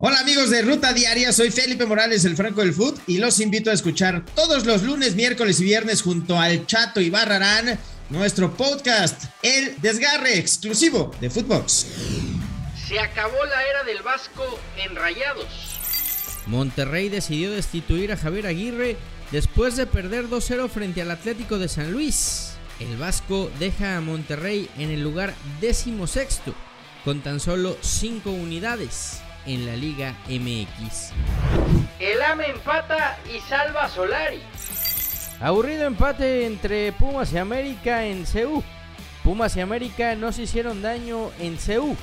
Hola amigos de Ruta Diaria, soy Felipe Morales, el Franco del Foot, y los invito a escuchar todos los lunes, miércoles y viernes junto al Chato y Barrarán nuestro podcast, El Desgarre, exclusivo de Footbox. Se acabó la era del Vasco en Rayados. Monterrey decidió destituir a Javier Aguirre después de perder 2-0 frente al Atlético de San Luis. El Vasco deja a Monterrey en el lugar décimo sexto, con tan solo 5 unidades en la Liga MX. El AME empata y salva a Solari. Aburrido empate entre Pumas y América en CU. Pumas y América no se hicieron daño en CU.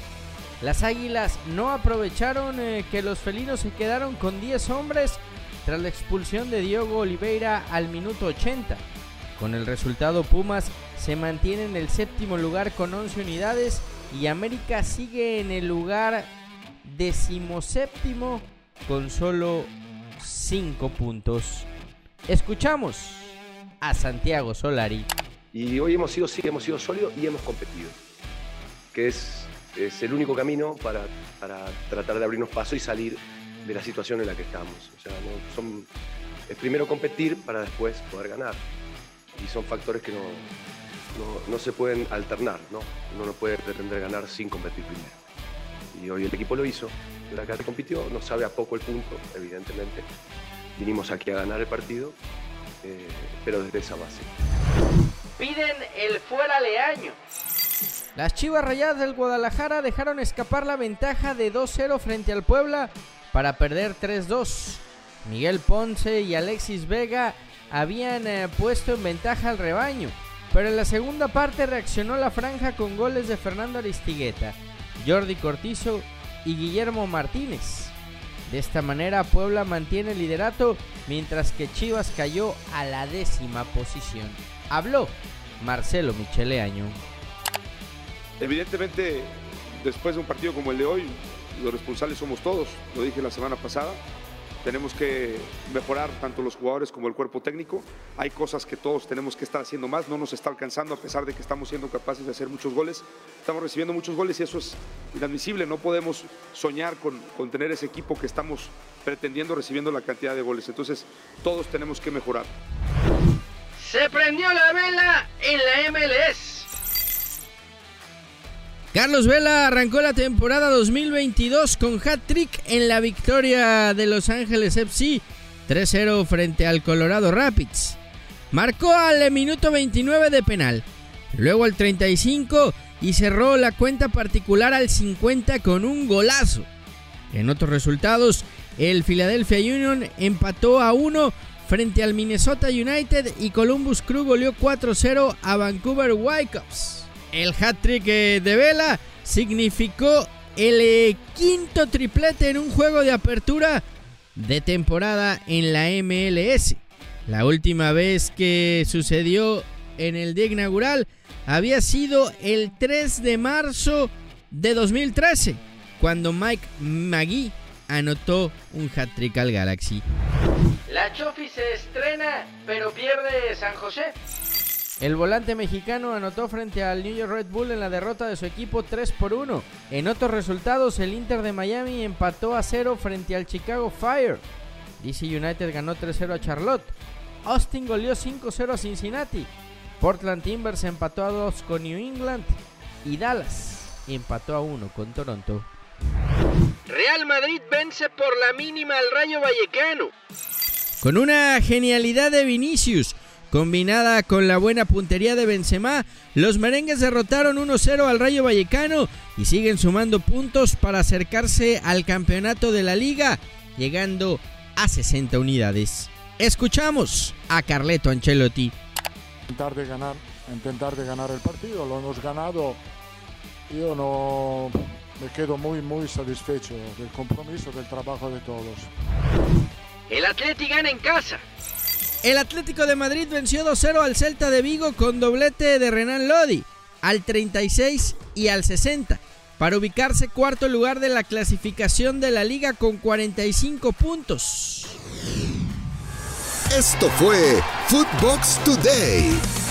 Las Águilas no aprovecharon eh, que los felinos se quedaron con 10 hombres tras la expulsión de Diogo Oliveira al minuto 80. Con el resultado Pumas se mantiene en el séptimo lugar con 11 unidades y América sigue en el lugar decimoséptimo con solo 5 puntos. Escuchamos a Santiago Solari. Y hoy hemos sido, sí, hemos sido sólidos y hemos competido, que es, es el único camino para, para, tratar de abrirnos paso y salir de la situación en la que estamos. O sea, no, son, es primero competir para después poder ganar. Y son factores que no, no, no se pueden alternar, ¿no? Uno no puede pretender ganar sin competir primero. Y hoy el equipo lo hizo, la que compitió, no sabe a poco el punto, evidentemente. Vinimos aquí a ganar el partido, eh, pero desde esa base. Piden el fuera leaño. Las Chivas Rayadas del Guadalajara dejaron escapar la ventaja de 2-0 frente al Puebla para perder 3-2. Miguel Ponce y Alexis Vega habían eh, puesto en ventaja al rebaño, pero en la segunda parte reaccionó la franja con goles de Fernando Aristigueta, Jordi Cortizo y Guillermo Martínez. De esta manera Puebla mantiene el liderato mientras que Chivas cayó a la décima posición. Habló Marcelo Micheleaño. Evidentemente, después de un partido como el de hoy, los responsables somos todos, lo dije la semana pasada. Tenemos que mejorar tanto los jugadores como el cuerpo técnico. Hay cosas que todos tenemos que estar haciendo más. No nos está alcanzando a pesar de que estamos siendo capaces de hacer muchos goles. Estamos recibiendo muchos goles y eso es inadmisible. No podemos soñar con, con tener ese equipo que estamos pretendiendo recibiendo la cantidad de goles. Entonces todos tenemos que mejorar. Se prendió la vela en la MLS. Carlos Vela arrancó la temporada 2022 con hat-trick en la victoria de Los Ángeles FC 3-0 frente al Colorado Rapids. Marcó al minuto 29 de penal, luego al 35 y cerró la cuenta particular al 50 con un golazo. En otros resultados, el Philadelphia Union empató a 1 frente al Minnesota United y Columbus Crew goleó 4-0 a Vancouver Whitecaps. El hat-trick de Vela significó el quinto triplete en un juego de apertura de temporada en la MLS. La última vez que sucedió en el día inaugural había sido el 3 de marzo de 2013, cuando Mike Magui anotó un hat-trick al Galaxy. La Chofi se estrena, pero pierde San José. El volante mexicano anotó frente al New York Red Bull en la derrota de su equipo 3 por 1. En otros resultados, el Inter de Miami empató a 0 frente al Chicago Fire. DC United ganó 3-0 a Charlotte. Austin goleó 5-0 a Cincinnati. Portland Timbers empató a 2 con New England. Y Dallas empató a 1 con Toronto. Real Madrid vence por la mínima al Rayo Vallecano. Con una genialidad de Vinicius, combinada con la buena puntería de Benzema, los merengues derrotaron 1-0 al Rayo Vallecano y siguen sumando puntos para acercarse al campeonato de la liga, llegando a 60 unidades. Escuchamos a Carleto Ancelotti. Intentar de ganar, intentar de ganar el partido, lo hemos ganado. Yo no me quedo muy muy satisfecho del compromiso, del trabajo de todos. El Atleti gana en casa. El Atlético de Madrid venció 2-0 al Celta de Vigo con doblete de Renan Lodi al 36 y al 60 para ubicarse cuarto lugar de la clasificación de la liga con 45 puntos. Esto fue Footbox Today.